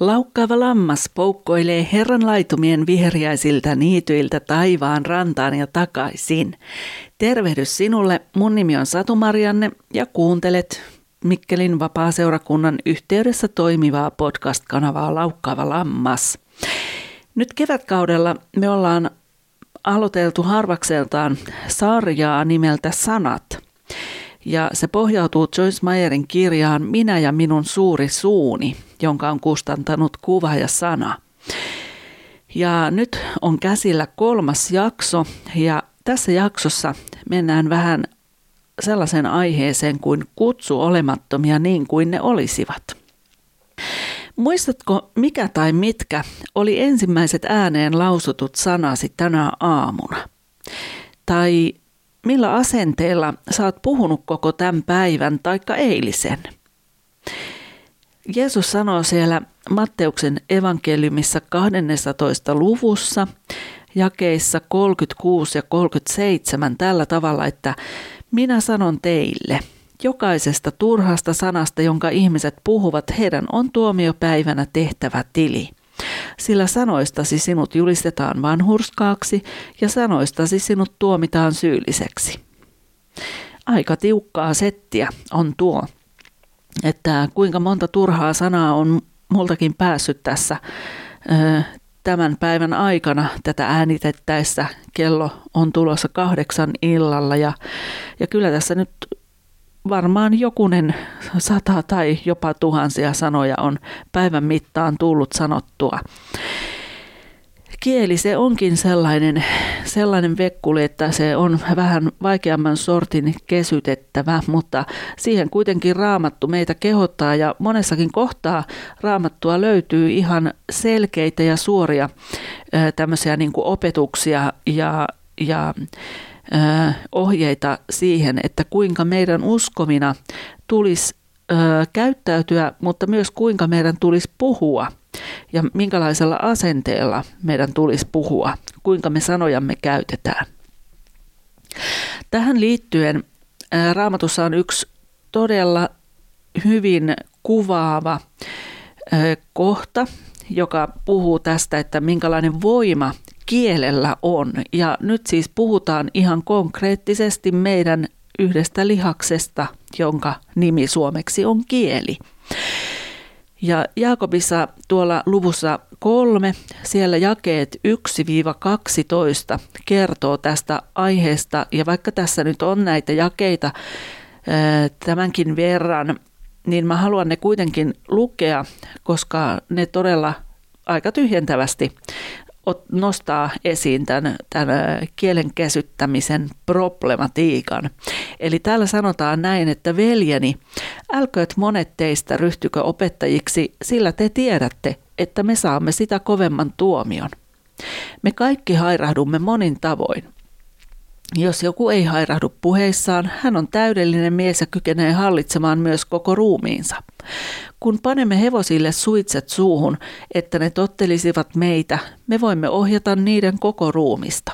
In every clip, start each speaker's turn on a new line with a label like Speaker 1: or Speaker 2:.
Speaker 1: Laukkaava lammas poukkoilee Herran laitumien viheriäisiltä niityiltä taivaan rantaan ja takaisin. Tervehdys sinulle, mun nimi on Satu Marianne ja kuuntelet Mikkelin vapaaseurakunnan yhteydessä toimivaa podcast-kanavaa Laukkaava lammas. Nyt kevätkaudella me ollaan aloiteltu harvakseltaan sarjaa nimeltä Sanat – ja se pohjautuu Joyce Meyerin kirjaan Minä ja minun suuri suuni, jonka on kustantanut kuva ja sana. Ja nyt on käsillä kolmas jakso ja tässä jaksossa mennään vähän sellaisen aiheeseen kuin kutsu olemattomia niin kuin ne olisivat. Muistatko, mikä tai mitkä oli ensimmäiset ääneen lausutut sanasi tänä aamuna? Tai millä asenteella oot puhunut koko tämän päivän taikka eilisen? Jeesus sanoo siellä Matteuksen evankeliumissa 12. luvussa jakeissa 36 ja 37 tällä tavalla, että minä sanon teille, jokaisesta turhasta sanasta, jonka ihmiset puhuvat, heidän on tuomiopäivänä tehtävä tili. Sillä sanoistasi sinut julistetaan vanhurskaaksi ja sanoistasi sinut tuomitaan syylliseksi. Aika tiukkaa settiä on tuo, että kuinka monta turhaa sanaa on multakin päässyt tässä tämän päivän aikana tätä äänitettäessä. Kello on tulossa kahdeksan illalla ja, ja kyllä tässä nyt varmaan jokunen sata tai jopa tuhansia sanoja on päivän mittaan tullut sanottua. Kieli se onkin sellainen, sellainen vekkuli, että se on vähän vaikeamman sortin kesytettävä, mutta siihen kuitenkin raamattu meitä kehottaa ja monessakin kohtaa raamattua löytyy ihan selkeitä ja suoria tämmöisiä niin kuin opetuksia ja, ja ohjeita siihen, että kuinka meidän uskomina tulisi käyttäytyä, mutta myös kuinka meidän tulisi puhua ja minkälaisella asenteella meidän tulisi puhua, kuinka me sanojamme käytetään. Tähän liittyen raamatussa on yksi todella hyvin kuvaava kohta, joka puhuu tästä, että minkälainen voima kielellä on. Ja nyt siis puhutaan ihan konkreettisesti meidän yhdestä lihaksesta, jonka nimi suomeksi on kieli. Ja Jaakobissa tuolla luvussa kolme, siellä jakeet 1-12 kertoo tästä aiheesta. Ja vaikka tässä nyt on näitä jakeita tämänkin verran, niin mä haluan ne kuitenkin lukea, koska ne todella aika tyhjentävästi nostaa esiin tämän, tämän kielen käsyttämisen problematiikan. Eli täällä sanotaan näin, että veljeni, älkööt monet teistä ryhtykö opettajiksi, sillä te tiedätte, että me saamme sitä kovemman tuomion. Me kaikki hairahdumme monin tavoin. Jos joku ei hairahdu puheissaan, hän on täydellinen mies ja kykenee hallitsemaan myös koko ruumiinsa. Kun panemme hevosille suitset suuhun, että ne tottelisivat meitä, me voimme ohjata niiden koko ruumista.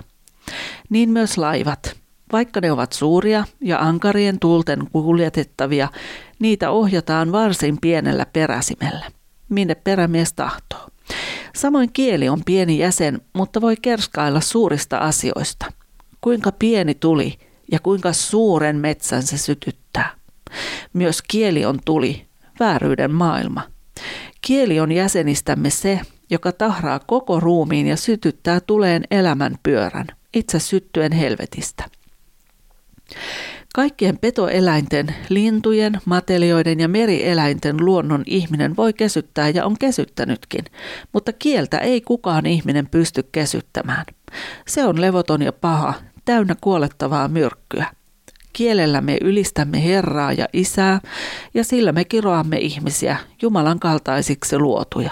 Speaker 1: Niin myös laivat. Vaikka ne ovat suuria ja ankarien tulten kuljetettavia, niitä ohjataan varsin pienellä peräsimellä, minne perämies tahtoo. Samoin kieli on pieni jäsen, mutta voi kerskailla suurista asioista. Kuinka pieni tuli ja kuinka suuren metsän se sytyttää. Myös kieli on tuli, vääryyden maailma. Kieli on jäsenistämme se, joka tahraa koko ruumiin ja sytyttää tuleen elämän pyörän, itse syttyen helvetistä. Kaikkien petoeläinten, lintujen, matelioiden ja merieläinten luonnon ihminen voi kesyttää ja on kesyttänytkin, mutta kieltä ei kukaan ihminen pysty kesyttämään. Se on levoton ja paha, täynnä kuolettavaa myrkkyä. Kielellä me ylistämme Herraa ja Isää, ja sillä me kiroamme ihmisiä, Jumalan kaltaisiksi luotuja.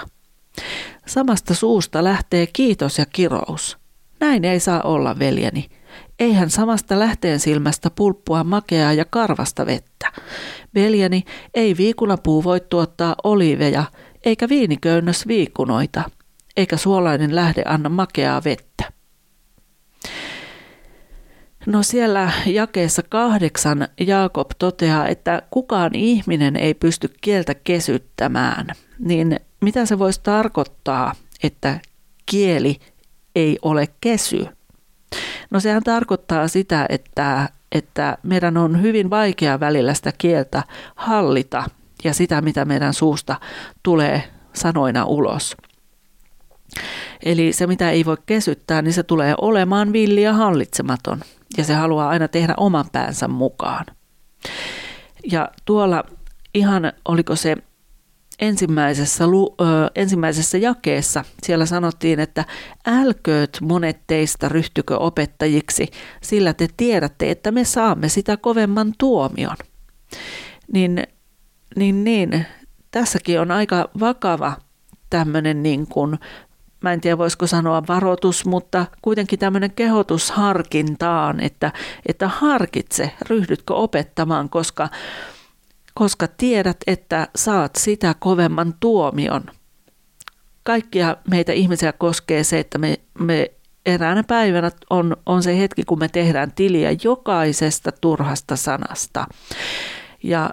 Speaker 1: Samasta suusta lähtee kiitos ja kirous. Näin ei saa olla, veljeni. Eihän samasta lähteen silmästä pulppua makeaa ja karvasta vettä. Veljeni, ei viikunapuu voi tuottaa oliiveja, eikä viiniköynnös viikunoita, eikä suolainen lähde anna makeaa vettä. No siellä jakeessa kahdeksan Jaakob toteaa, että kukaan ihminen ei pysty kieltä kesyttämään. Niin mitä se voisi tarkoittaa, että kieli ei ole kesy? No sehän tarkoittaa sitä, että, että meidän on hyvin vaikea välillä sitä kieltä hallita ja sitä, mitä meidän suusta tulee sanoina ulos. Eli se, mitä ei voi kesyttää, niin se tulee olemaan villi ja hallitsematon. Ja se haluaa aina tehdä oman päänsä mukaan. Ja tuolla ihan, oliko se ensimmäisessä, lu, ö, ensimmäisessä jakeessa, siellä sanottiin, että älkööt monet teistä ryhtykö opettajiksi, sillä te tiedätte, että me saamme sitä kovemman tuomion. Niin, niin, niin tässäkin on aika vakava tämmöinen niin kuin mä en tiedä voisiko sanoa varoitus, mutta kuitenkin tämmöinen kehotus harkintaan, että, että harkitse, ryhdytkö opettamaan, koska, koska tiedät, että saat sitä kovemman tuomion. Kaikkia meitä ihmisiä koskee se, että me, me eräänä päivänä on, on se hetki, kun me tehdään tiliä jokaisesta turhasta sanasta. Ja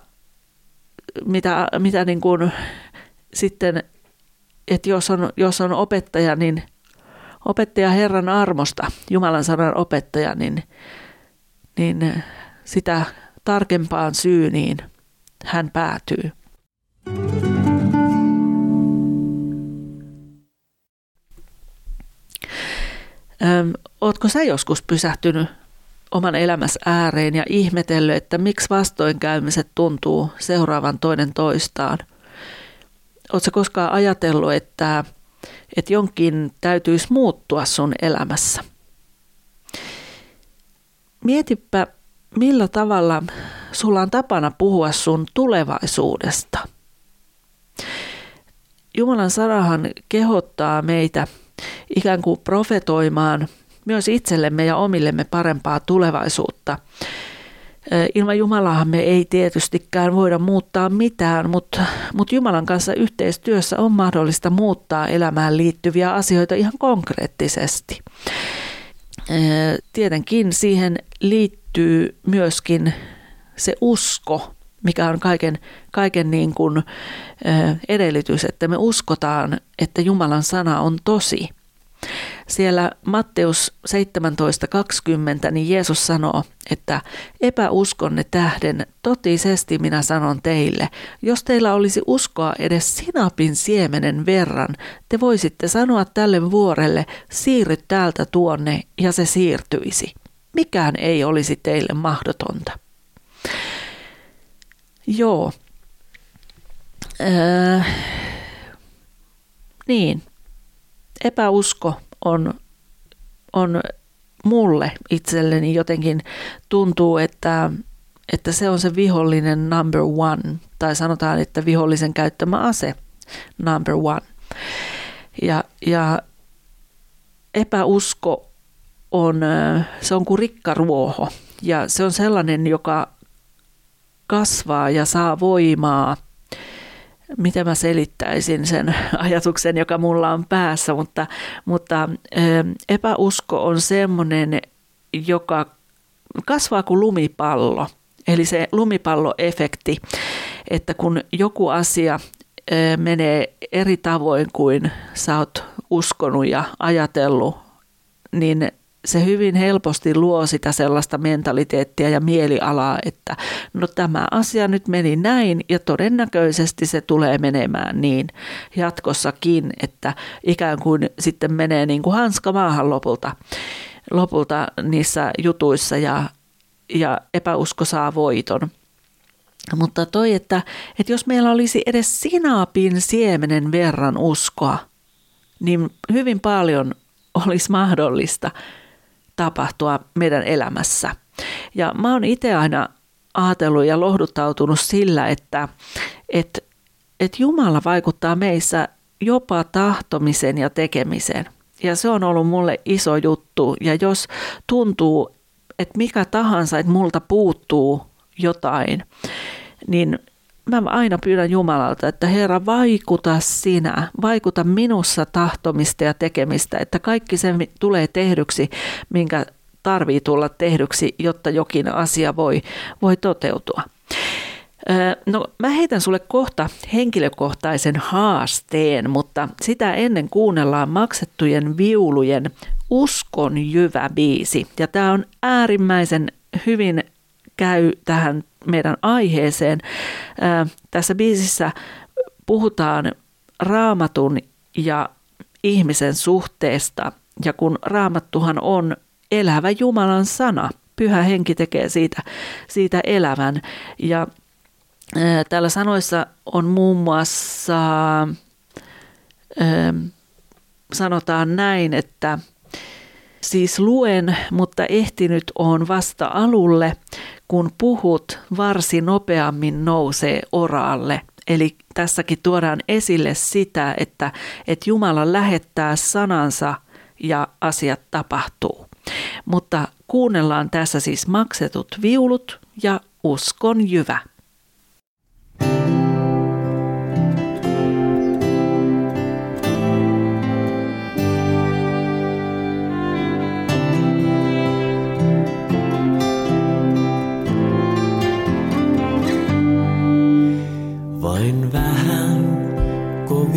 Speaker 1: mitä, mitä niin kuin sitten että jos on, jos on opettaja, niin opettaja Herran armosta, Jumalan sanan opettaja, niin, niin sitä tarkempaan syyniin hän päätyy. Öm, ootko sä joskus pysähtynyt oman elämässä ääreen ja ihmetellyt, että miksi vastoinkäymiset tuntuu seuraavan toinen toistaan – Oletko koskaan ajatellut, että, että jonkin täytyisi muuttua sun elämässä? Mietipä, millä tavalla sulla on tapana puhua sun tulevaisuudesta. Jumalan sanahan kehottaa meitä ikään kuin profetoimaan myös itsellemme ja omillemme parempaa tulevaisuutta – Ilman Jumalaahan me ei tietystikään voida muuttaa mitään, mutta, mutta Jumalan kanssa yhteistyössä on mahdollista muuttaa elämään liittyviä asioita ihan konkreettisesti. Tietenkin siihen liittyy myöskin se usko, mikä on kaiken, kaiken niin kuin edellytys, että me uskotaan, että Jumalan sana on tosi – siellä Matteus 17.20 niin Jeesus sanoo, että epäuskonne tähden totisesti minä sanon teille, jos teillä olisi uskoa edes sinapin siemenen verran, te voisitte sanoa tälle vuorelle, siirry täältä tuonne ja se siirtyisi. Mikään ei olisi teille mahdotonta. Joo. Äh, niin, epäusko on, on mulle itselleni jotenkin tuntuu, että, että se on se vihollinen number one, tai sanotaan, että vihollisen käyttämä ase number one. Ja, ja epäusko on, se on kuin rikkaruoho, ja se on sellainen, joka kasvaa ja saa voimaa – miten mä selittäisin sen ajatuksen, joka mulla on päässä, mutta, mutta epäusko on semmoinen, joka kasvaa kuin lumipallo. Eli se lumipalloefekti, että kun joku asia menee eri tavoin kuin sä oot uskonut ja ajatellut, niin se hyvin helposti luo sitä sellaista mentaliteettia ja mielialaa, että no tämä asia nyt meni näin ja todennäköisesti se tulee menemään niin jatkossakin, että ikään kuin sitten menee niin kuin hanska maahan lopulta, lopulta niissä jutuissa ja, ja epäusko saa voiton. Mutta toi, että, että jos meillä olisi edes sinapin siemenen verran uskoa, niin hyvin paljon olisi mahdollista – tapahtua meidän elämässä. Ja mä oon itse aina ajatellut ja lohduttautunut sillä, että, että, että Jumala vaikuttaa meissä jopa tahtomisen ja tekemisen. Ja se on ollut mulle iso juttu. Ja jos tuntuu, että mikä tahansa, että multa puuttuu jotain, niin mä aina pyydän Jumalalta, että Herra, vaikuta sinä, vaikuta minussa tahtomista ja tekemistä, että kaikki se tulee tehdyksi, minkä tarvii tulla tehdyksi, jotta jokin asia voi, voi toteutua. No mä heitän sulle kohta henkilökohtaisen haasteen, mutta sitä ennen kuunnellaan maksettujen viulujen Uskon jyvä biisi. Ja tämä on äärimmäisen hyvin käy tähän meidän aiheeseen. Tässä biisissä puhutaan raamatun ja ihmisen suhteesta. Ja kun raamattuhan on elävä Jumalan sana, pyhä henki tekee siitä, siitä elävän. Ja Täällä sanoissa on muun muassa, sanotaan näin, että siis luen, mutta ehtinyt on vasta alulle, kun puhut varsin nopeammin nousee oraalle. Eli tässäkin tuodaan esille sitä, että, että Jumala lähettää sanansa ja asiat tapahtuu. Mutta kuunnellaan tässä siis maksetut viulut ja uskon jyvä.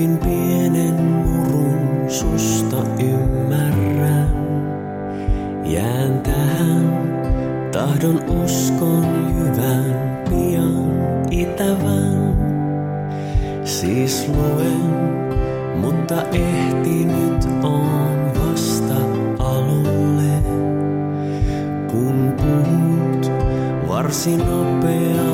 Speaker 2: Kovin pienen murun susta ymmärrän. Jään tähän, tahdon uskon jyvän pian itävän. Siis luen, mutta ehtinyt on vasta alulle. Kun puhut varsin nopeammin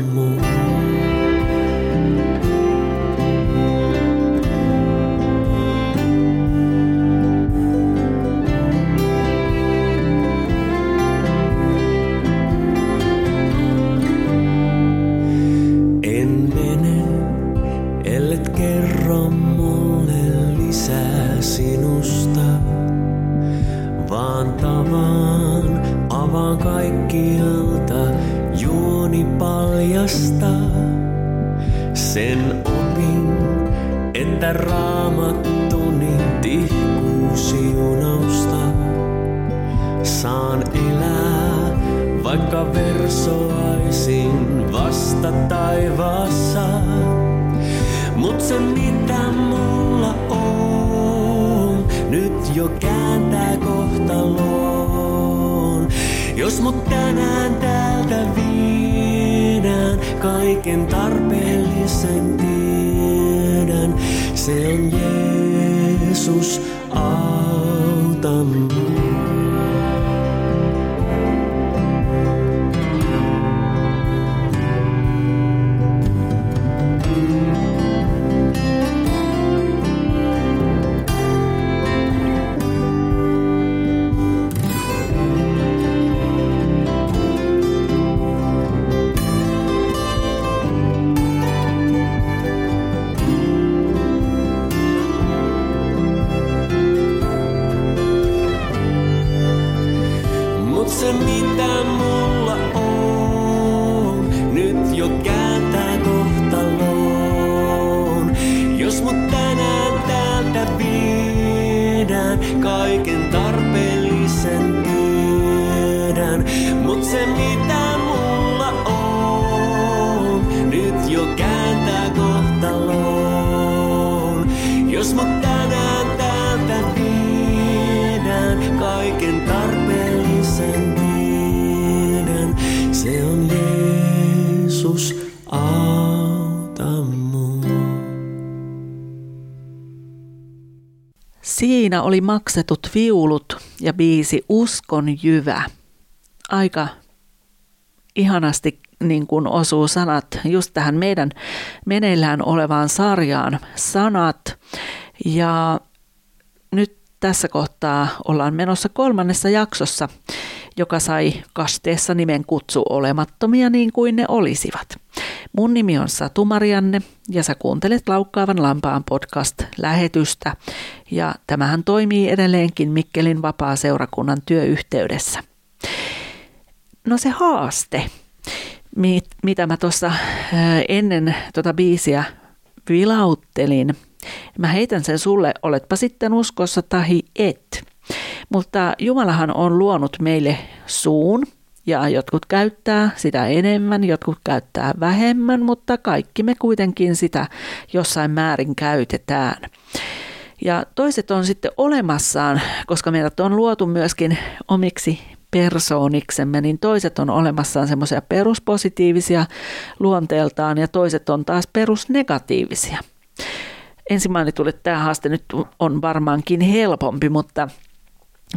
Speaker 2: kielet kerro mulle lisää sinusta, vaan tavan avaan kaikkialta juoni paljasta. Sen opin, että raamattuni tihkuu siunausta. Saan elää, vaikka versoaisin vasta taivaassa mitä mulla on, nyt jo kääntää kohtaloon. Jos mut tänään täältä viedään, kaiken tarpeellisen tiedän. Se on Jeesus, auta mua.
Speaker 1: Siinä oli maksetut viulut ja biisi Uskon jyvä. Aika ihanasti niin kuin osuu sanat just tähän meidän meneillään olevaan sarjaan sanat. Ja nyt tässä kohtaa ollaan menossa kolmannessa jaksossa. Joka sai kasteessa nimen kutsu olemattomia niin kuin ne olisivat. Mun nimi on Satu Marianne ja sä kuuntelet Laukkaavan lampaan podcast-lähetystä ja tämähän toimii edelleenkin Mikkelin vapaa-seurakunnan työyhteydessä. No se haaste, mitä mä tuossa ennen tuota biisiä vilauttelin, mä heitän sen sulle, oletpa sitten uskossa tahi et. Mutta Jumalahan on luonut meille suun, ja jotkut käyttää sitä enemmän, jotkut käyttää vähemmän, mutta kaikki me kuitenkin sitä jossain määrin käytetään. Ja toiset on sitten olemassaan, koska meidät on luotu myöskin omiksi persooniksemme, niin toiset on olemassaan semmoisia peruspositiivisia luonteeltaan ja toiset on taas perusnegatiivisia. Ensimmäinen tuli, tämä haaste nyt on varmaankin helpompi, mutta,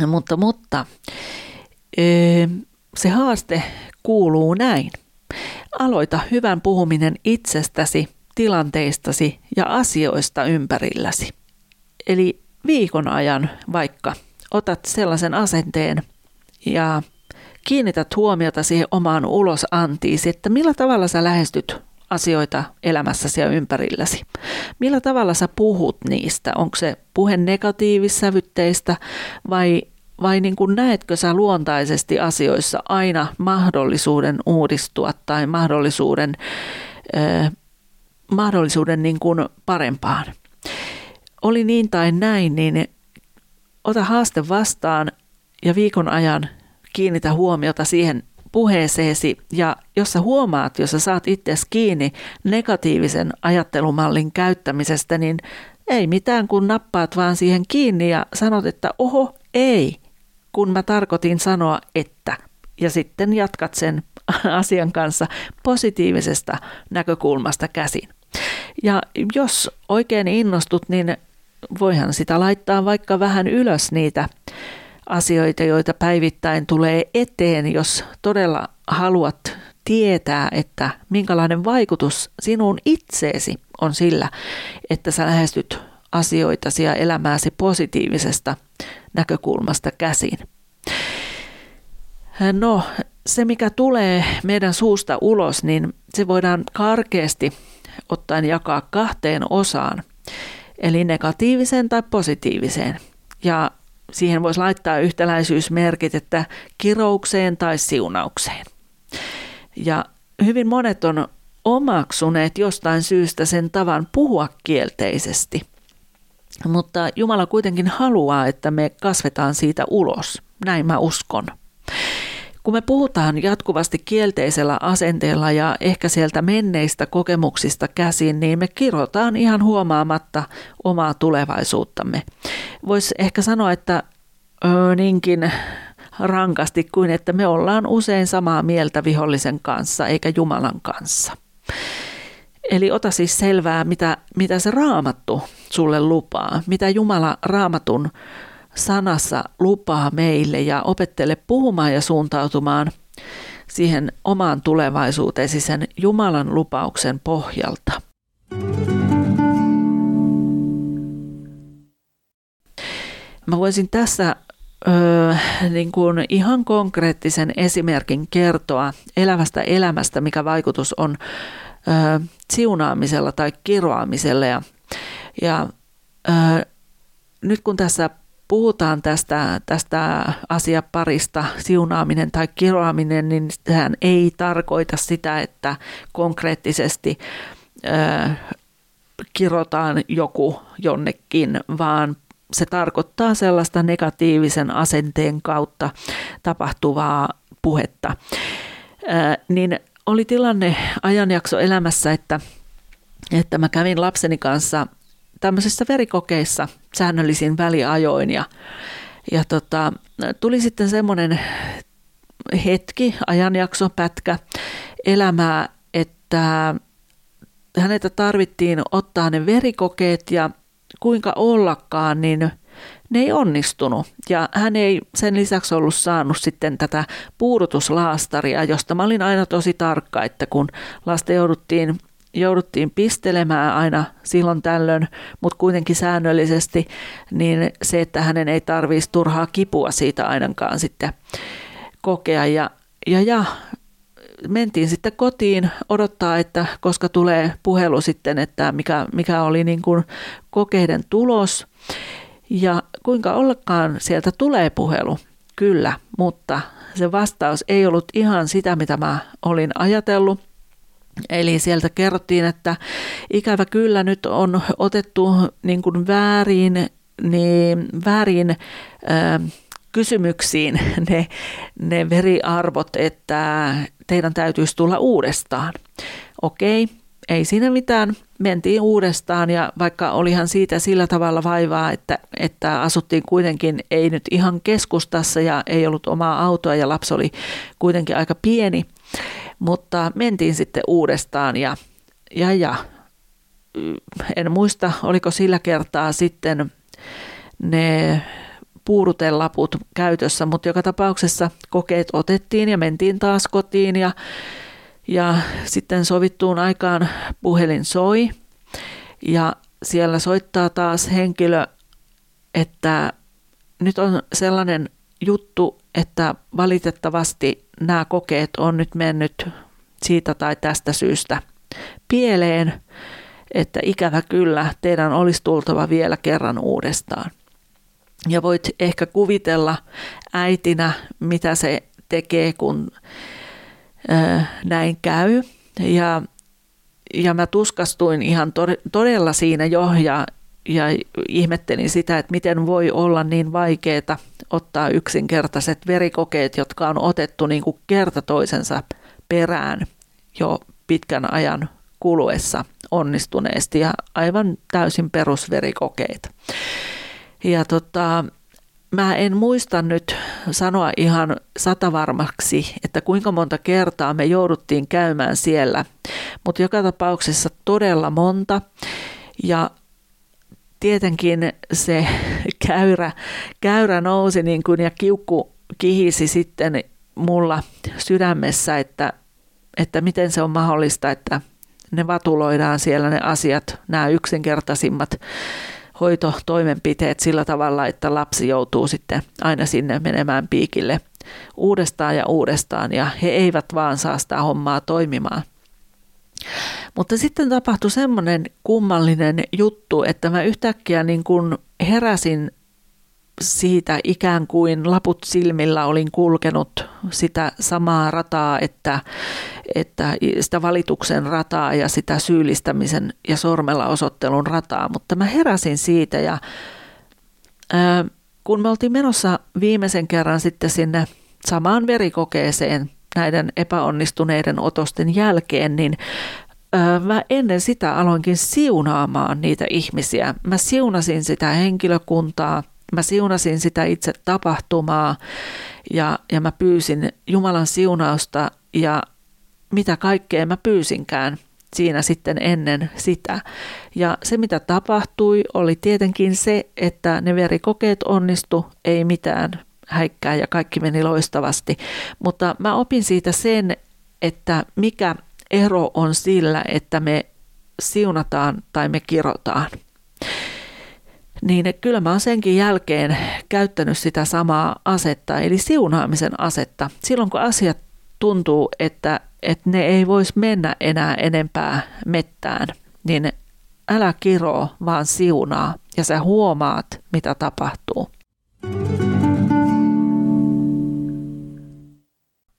Speaker 1: mutta, mutta se haaste kuuluu näin. Aloita hyvän puhuminen itsestäsi, tilanteistasi ja asioista ympärilläsi. Eli viikon ajan vaikka otat sellaisen asenteen ja kiinnität huomiota siihen omaan ulosantiisi, että millä tavalla sä lähestyt asioita elämässäsi ja ympärilläsi. Millä tavalla sä puhut niistä? Onko se puhe negatiivissävytteistä vai vai niin kuin näetkö sä luontaisesti asioissa aina mahdollisuuden uudistua tai mahdollisuuden, äh, mahdollisuuden niin kuin parempaan? Oli niin tai näin, niin ota haaste vastaan ja viikon ajan kiinnitä huomiota siihen puheeseesi ja jos sä huomaat, jos sä saat itseäsi kiinni negatiivisen ajattelumallin käyttämisestä, niin ei mitään, kun nappaat vaan siihen kiinni ja sanot, että oho, ei, kun mä tarkoitin sanoa että. Ja sitten jatkat sen asian kanssa positiivisesta näkökulmasta käsin. Ja jos oikein innostut, niin voihan sitä laittaa vaikka vähän ylös niitä asioita, joita päivittäin tulee eteen, jos todella haluat tietää, että minkälainen vaikutus sinun itseesi on sillä, että sä lähestyt asioitasi ja elämääsi positiivisesta näkökulmasta käsin. No, se mikä tulee meidän suusta ulos, niin se voidaan karkeasti ottaen jakaa kahteen osaan, eli negatiiviseen tai positiiviseen. Ja siihen voisi laittaa yhtäläisyysmerkit, että kiroukseen tai siunaukseen. Ja hyvin monet on omaksuneet jostain syystä sen tavan puhua kielteisesti – mutta Jumala kuitenkin haluaa, että me kasvetaan siitä ulos. Näin mä uskon. Kun me puhutaan jatkuvasti kielteisellä asenteella ja ehkä sieltä menneistä kokemuksista käsin, niin me kirjoitaan ihan huomaamatta omaa tulevaisuuttamme. Voisi ehkä sanoa, että ö, niinkin rankasti kuin että me ollaan usein samaa mieltä vihollisen kanssa eikä Jumalan kanssa. Eli ota siis selvää, mitä, mitä se raamattu sulle lupaa, mitä Jumala raamatun sanassa lupaa meille ja opettele puhumaan ja suuntautumaan siihen omaan tulevaisuuteesi sen Jumalan lupauksen pohjalta. Mä voisin tässä öö, niin kuin ihan konkreettisen esimerkin kertoa elävästä elämästä, mikä vaikutus on ö, siunaamisella tai kiroamisella. Ja, ja ö, nyt kun tässä puhutaan tästä, tästä asiaparista, siunaaminen tai kiroaminen, niin sehän ei tarkoita sitä, että konkreettisesti ö, kirotaan joku jonnekin, vaan se tarkoittaa sellaista negatiivisen asenteen kautta tapahtuvaa puhetta. Ö, niin oli tilanne ajanjakso elämässä, että, että mä kävin lapseni kanssa tämmöisissä verikokeissa säännöllisin väliajoin ja, ja tota, tuli sitten semmoinen hetki, ajanjakso, pätkä elämää, että häneltä tarvittiin ottaa ne verikokeet ja kuinka ollakaan, niin – ne ei onnistunut. Ja hän ei sen lisäksi ollut saanut sitten tätä puudutuslaastaria, josta mä olin aina tosi tarkka, että kun lasta jouduttiin jouduttiin pistelemään aina silloin tällöin, mutta kuitenkin säännöllisesti, niin se, että hänen ei tarvitsisi turhaa kipua siitä ainakaan sitten kokea ja, ja, ja mentiin sitten kotiin odottaa, että koska tulee puhelu sitten, että mikä, mikä oli niin kuin kokeiden tulos. Ja kuinka ollakaan sieltä tulee puhelu, kyllä, mutta se vastaus ei ollut ihan sitä, mitä mä olin ajatellut. Eli sieltä kerrottiin, että ikävä kyllä nyt on otettu niin kuin väärin, niin väärin äh, kysymyksiin ne, ne veriarvot, että teidän täytyisi tulla uudestaan. Okei, ei siinä mitään. Mentiin uudestaan ja vaikka olihan siitä sillä tavalla vaivaa, että, että asuttiin kuitenkin ei nyt ihan keskustassa ja ei ollut omaa autoa ja lapsi oli kuitenkin aika pieni, mutta mentiin sitten uudestaan ja, ja, ja. En muista, oliko sillä kertaa sitten ne puurutelaput käytössä, mutta joka tapauksessa kokeet otettiin ja mentiin taas kotiin ja, ja sitten sovittuun aikaan puhelin soi. Ja siellä soittaa taas henkilö, että nyt on sellainen juttu, että valitettavasti nämä kokeet on nyt mennyt siitä tai tästä syystä pieleen, että ikävä kyllä teidän olisi tultava vielä kerran uudestaan. Ja voit ehkä kuvitella äitinä, mitä se tekee, kun näin käy. Ja, ja mä tuskastuin ihan todella siinä jo ja, ja ihmettelin sitä, että miten voi olla niin vaikeaa ottaa yksinkertaiset verikokeet, jotka on otettu niin kuin kerta toisensa perään jo pitkän ajan kuluessa onnistuneesti ja aivan täysin perusverikokeita. Ja tota, mä en muista nyt sanoa ihan satavarmaksi, että kuinka monta kertaa me jouduttiin käymään siellä, mutta joka tapauksessa todella monta. Ja tietenkin se käyrä, käyrä nousi niin kuin ja kiukku kihisi sitten mulla sydämessä, että, että miten se on mahdollista, että ne vatuloidaan siellä ne asiat, nämä yksinkertaisimmat hoitotoimenpiteet sillä tavalla, että lapsi joutuu sitten aina sinne menemään piikille uudestaan ja uudestaan ja he eivät vaan saa sitä hommaa toimimaan. Mutta sitten tapahtui semmoinen kummallinen juttu, että mä yhtäkkiä niin kuin heräsin siitä ikään kuin laput silmillä olin kulkenut sitä samaa rataa, että, että sitä valituksen rataa ja sitä syyllistämisen ja sormella osoittelun rataa, mutta mä heräsin siitä ja ää, kun me oltiin menossa viimeisen kerran sitten sinne samaan verikokeeseen näiden epäonnistuneiden otosten jälkeen, niin mä ennen sitä aloinkin siunaamaan niitä ihmisiä. Mä siunasin sitä henkilökuntaa, mä siunasin sitä itse tapahtumaa ja, ja mä pyysin Jumalan siunausta ja mitä kaikkea mä pyysinkään siinä sitten ennen sitä. Ja se mitä tapahtui oli tietenkin se, että ne verikokeet onnistu, ei mitään häikkää ja kaikki meni loistavasti. Mutta mä opin siitä sen, että mikä ero on sillä, että me siunataan tai me kirotaan. Niin kyllä mä oon senkin jälkeen käyttänyt sitä samaa asetta, eli siunaamisen asetta. Silloin kun asiat tuntuu, että, että ne ei voisi mennä enää enempää mettään, niin älä kiro, vaan siunaa ja sä huomaat, mitä tapahtuu.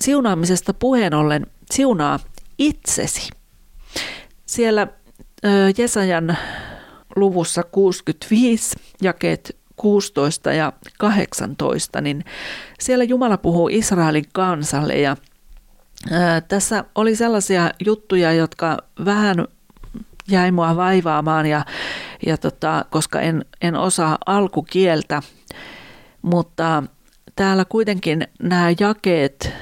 Speaker 1: Siunaamisesta puheen ollen siunaa itsesi. Siellä Jesajan luvussa 65, jakeet 16 ja 18, niin siellä Jumala puhuu Israelin kansalle ja tässä oli sellaisia juttuja, jotka vähän jäi mua vaivaamaan, ja, ja tota, koska en, en osaa alkukieltä, mutta täällä kuitenkin nämä jakeet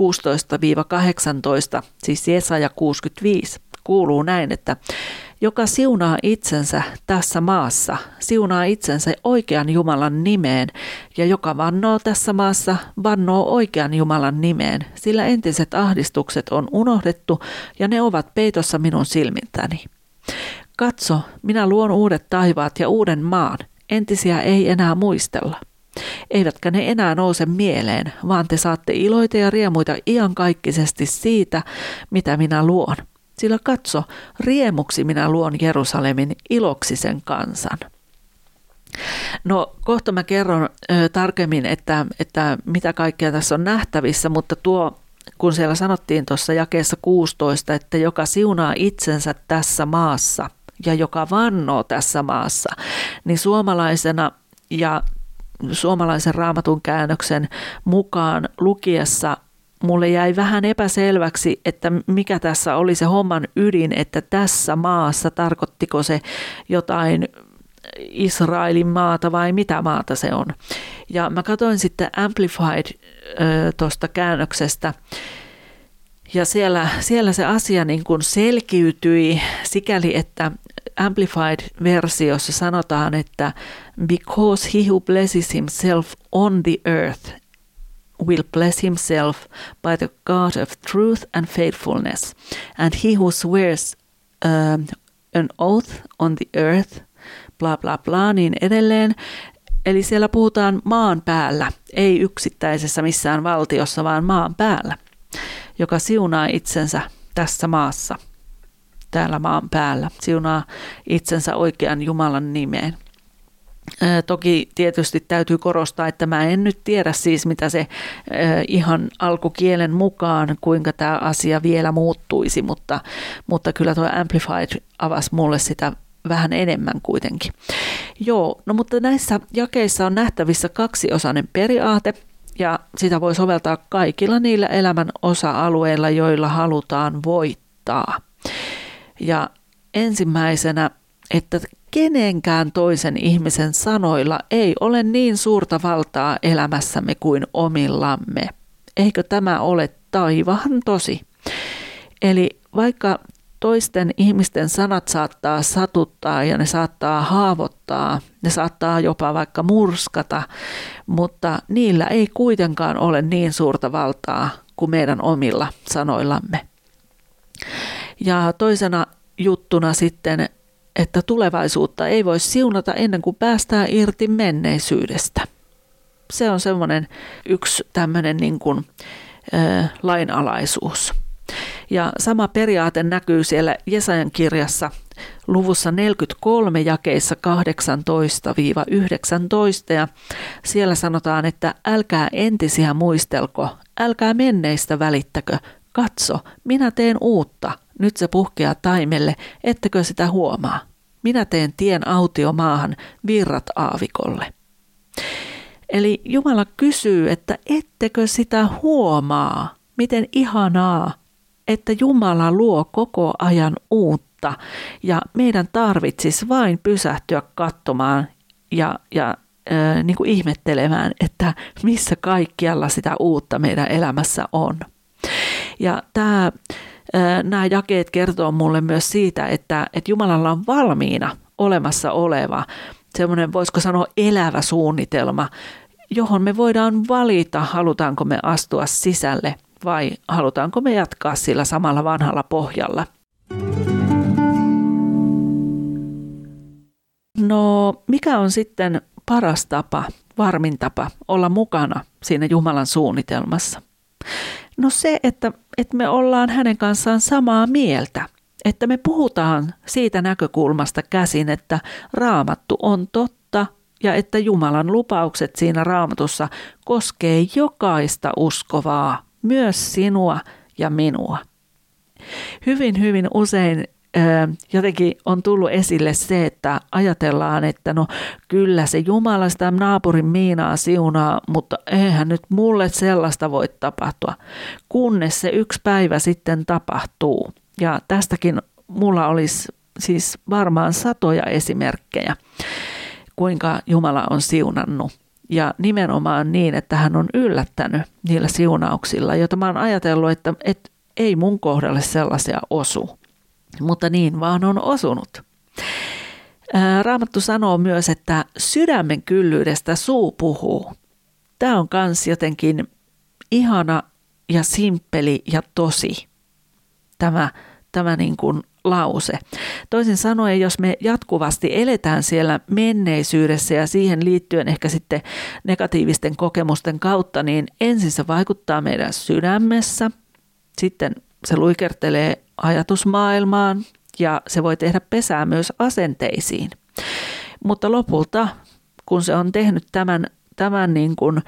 Speaker 1: 16-18, siis Jesaja 65, kuuluu näin, että joka siunaa itsensä tässä maassa, siunaa itsensä oikean Jumalan nimeen, ja joka vannoo tässä maassa, vannoo oikean Jumalan nimeen, sillä entiset ahdistukset on unohdettu ja ne ovat peitossa minun silmiltäni. Katso, minä luon uudet taivaat ja uuden maan, entisiä ei enää muistella. Eivätkä ne enää nouse mieleen, vaan te saatte iloita ja riemuita iankaikkisesti siitä, mitä minä luon. Sillä katso, riemuksi minä luon Jerusalemin iloksi sen kansan. No kohta mä kerron ö, tarkemmin, että, että mitä kaikkea tässä on nähtävissä, mutta tuo, kun siellä sanottiin tuossa jakeessa 16, että joka siunaa itsensä tässä maassa ja joka vannoo tässä maassa, niin suomalaisena ja suomalaisen raamatun käännöksen mukaan lukiessa mulle jäi vähän epäselväksi, että mikä tässä oli se homman ydin, että tässä maassa tarkoittiko se jotain Israelin maata vai mitä maata se on. Ja mä katsoin sitten Amplified tuosta käännöksestä, ja siellä, siellä se asia niin kuin selkiytyi sikäli, että Amplified-versiossa sanotaan, että because he who blesses himself on the earth will bless himself by the God of truth and faithfulness, and he who swears uh, an oath on the earth bla bla bla niin edelleen. Eli siellä puhutaan maan päällä, ei yksittäisessä missään valtiossa, vaan maan päällä, joka siunaa itsensä tässä maassa, täällä maan päällä, siunaa itsensä oikean Jumalan nimeen. Toki tietysti täytyy korostaa, että mä en nyt tiedä siis, mitä se ihan alkukielen mukaan, kuinka tämä asia vielä muuttuisi, mutta, mutta kyllä tuo Amplified avasi mulle sitä vähän enemmän kuitenkin. Joo, no mutta näissä jakeissa on nähtävissä kaksiosainen periaate, ja sitä voi soveltaa kaikilla niillä elämän osa-alueilla, joilla halutaan voittaa. Ja ensimmäisenä, että kenenkään toisen ihmisen sanoilla ei ole niin suurta valtaa elämässämme kuin omillamme. Eikö tämä ole taivahan tosi? Eli vaikka toisten ihmisten sanat saattaa satuttaa ja ne saattaa haavoittaa, ne saattaa jopa vaikka murskata, mutta niillä ei kuitenkaan ole niin suurta valtaa kuin meidän omilla sanoillamme. Ja toisena juttuna sitten, että tulevaisuutta ei voi siunata ennen kuin päästään irti menneisyydestä. Se on semmoinen yksi tämmöinen niin kuin, äh, lainalaisuus. Ja sama periaate näkyy siellä Jesajan kirjassa luvussa 43 jakeissa 18-19 ja siellä sanotaan, että älkää entisiä muistelko, älkää menneistä välittäkö, katso, minä teen uutta, nyt se puhkeaa taimelle, ettekö sitä huomaa. Minä teen tien autiomaahan, virrat aavikolle. Eli Jumala kysyy, että ettekö sitä huomaa, miten ihanaa että Jumala luo koko ajan uutta ja meidän tarvitsisi vain pysähtyä katsomaan ja, ja äh, niin kuin ihmettelemään, että missä kaikkialla sitä uutta meidän elämässä on. Ja tämä, nämä jakeet kertoo mulle myös siitä, että, että Jumalalla on valmiina olemassa oleva semmoinen, voisiko sanoa elävä suunnitelma, johon me voidaan valita, halutaanko me astua sisälle – vai halutaanko me jatkaa sillä samalla vanhalla pohjalla? No, mikä on sitten paras tapa, varmin tapa olla mukana siinä Jumalan suunnitelmassa? No se, että, että me ollaan hänen kanssaan samaa mieltä, että me puhutaan siitä näkökulmasta käsin, että raamattu on totta ja että Jumalan lupaukset siinä raamatussa koskee jokaista uskovaa myös sinua ja minua. Hyvin, hyvin usein jotenkin on tullut esille se, että ajatellaan, että no kyllä se Jumala sitä naapurin Miinaa siunaa, mutta eihän nyt mulle sellaista voi tapahtua, kunnes se yksi päivä sitten tapahtuu. Ja tästäkin mulla olisi siis varmaan satoja esimerkkejä, kuinka Jumala on siunannut ja nimenomaan niin, että hän on yllättänyt niillä siunauksilla, joita mä oon ajatellut, että, että ei mun kohdalle sellaisia osu. Mutta niin vaan on osunut. Raamattu sanoo myös, että sydämen kyllyydestä suu puhuu. Tämä on kans jotenkin ihana ja simppeli ja tosi. Tämä, tämä niin kuin lause. Toisin sanoen, jos me jatkuvasti eletään siellä menneisyydessä ja siihen liittyen ehkä sitten negatiivisten kokemusten kautta, niin ensin se vaikuttaa meidän sydämessä, sitten se luikertelee ajatusmaailmaan ja se voi tehdä pesää myös asenteisiin. Mutta lopulta, kun se on tehnyt tämän tämän niin kuin, ö,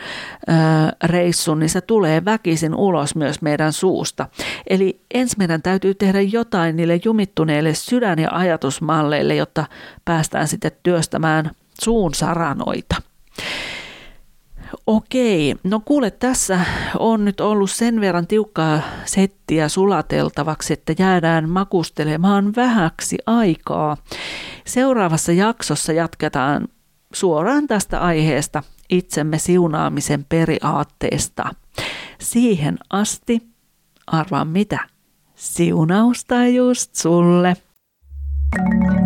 Speaker 1: reissun, niin se tulee väkisin ulos myös meidän suusta. Eli ensin meidän täytyy tehdä jotain niille jumittuneille sydän- ja ajatusmalleille, jotta päästään sitten työstämään suun saranoita. Okei, no kuule tässä on nyt ollut sen verran tiukkaa settiä sulateltavaksi, että jäädään makustelemaan vähäksi aikaa. Seuraavassa jaksossa jatketaan suoraan tästä aiheesta itsemme siunaamisen periaatteesta. Siihen asti, arvaa mitä, siunausta just sulle. thank you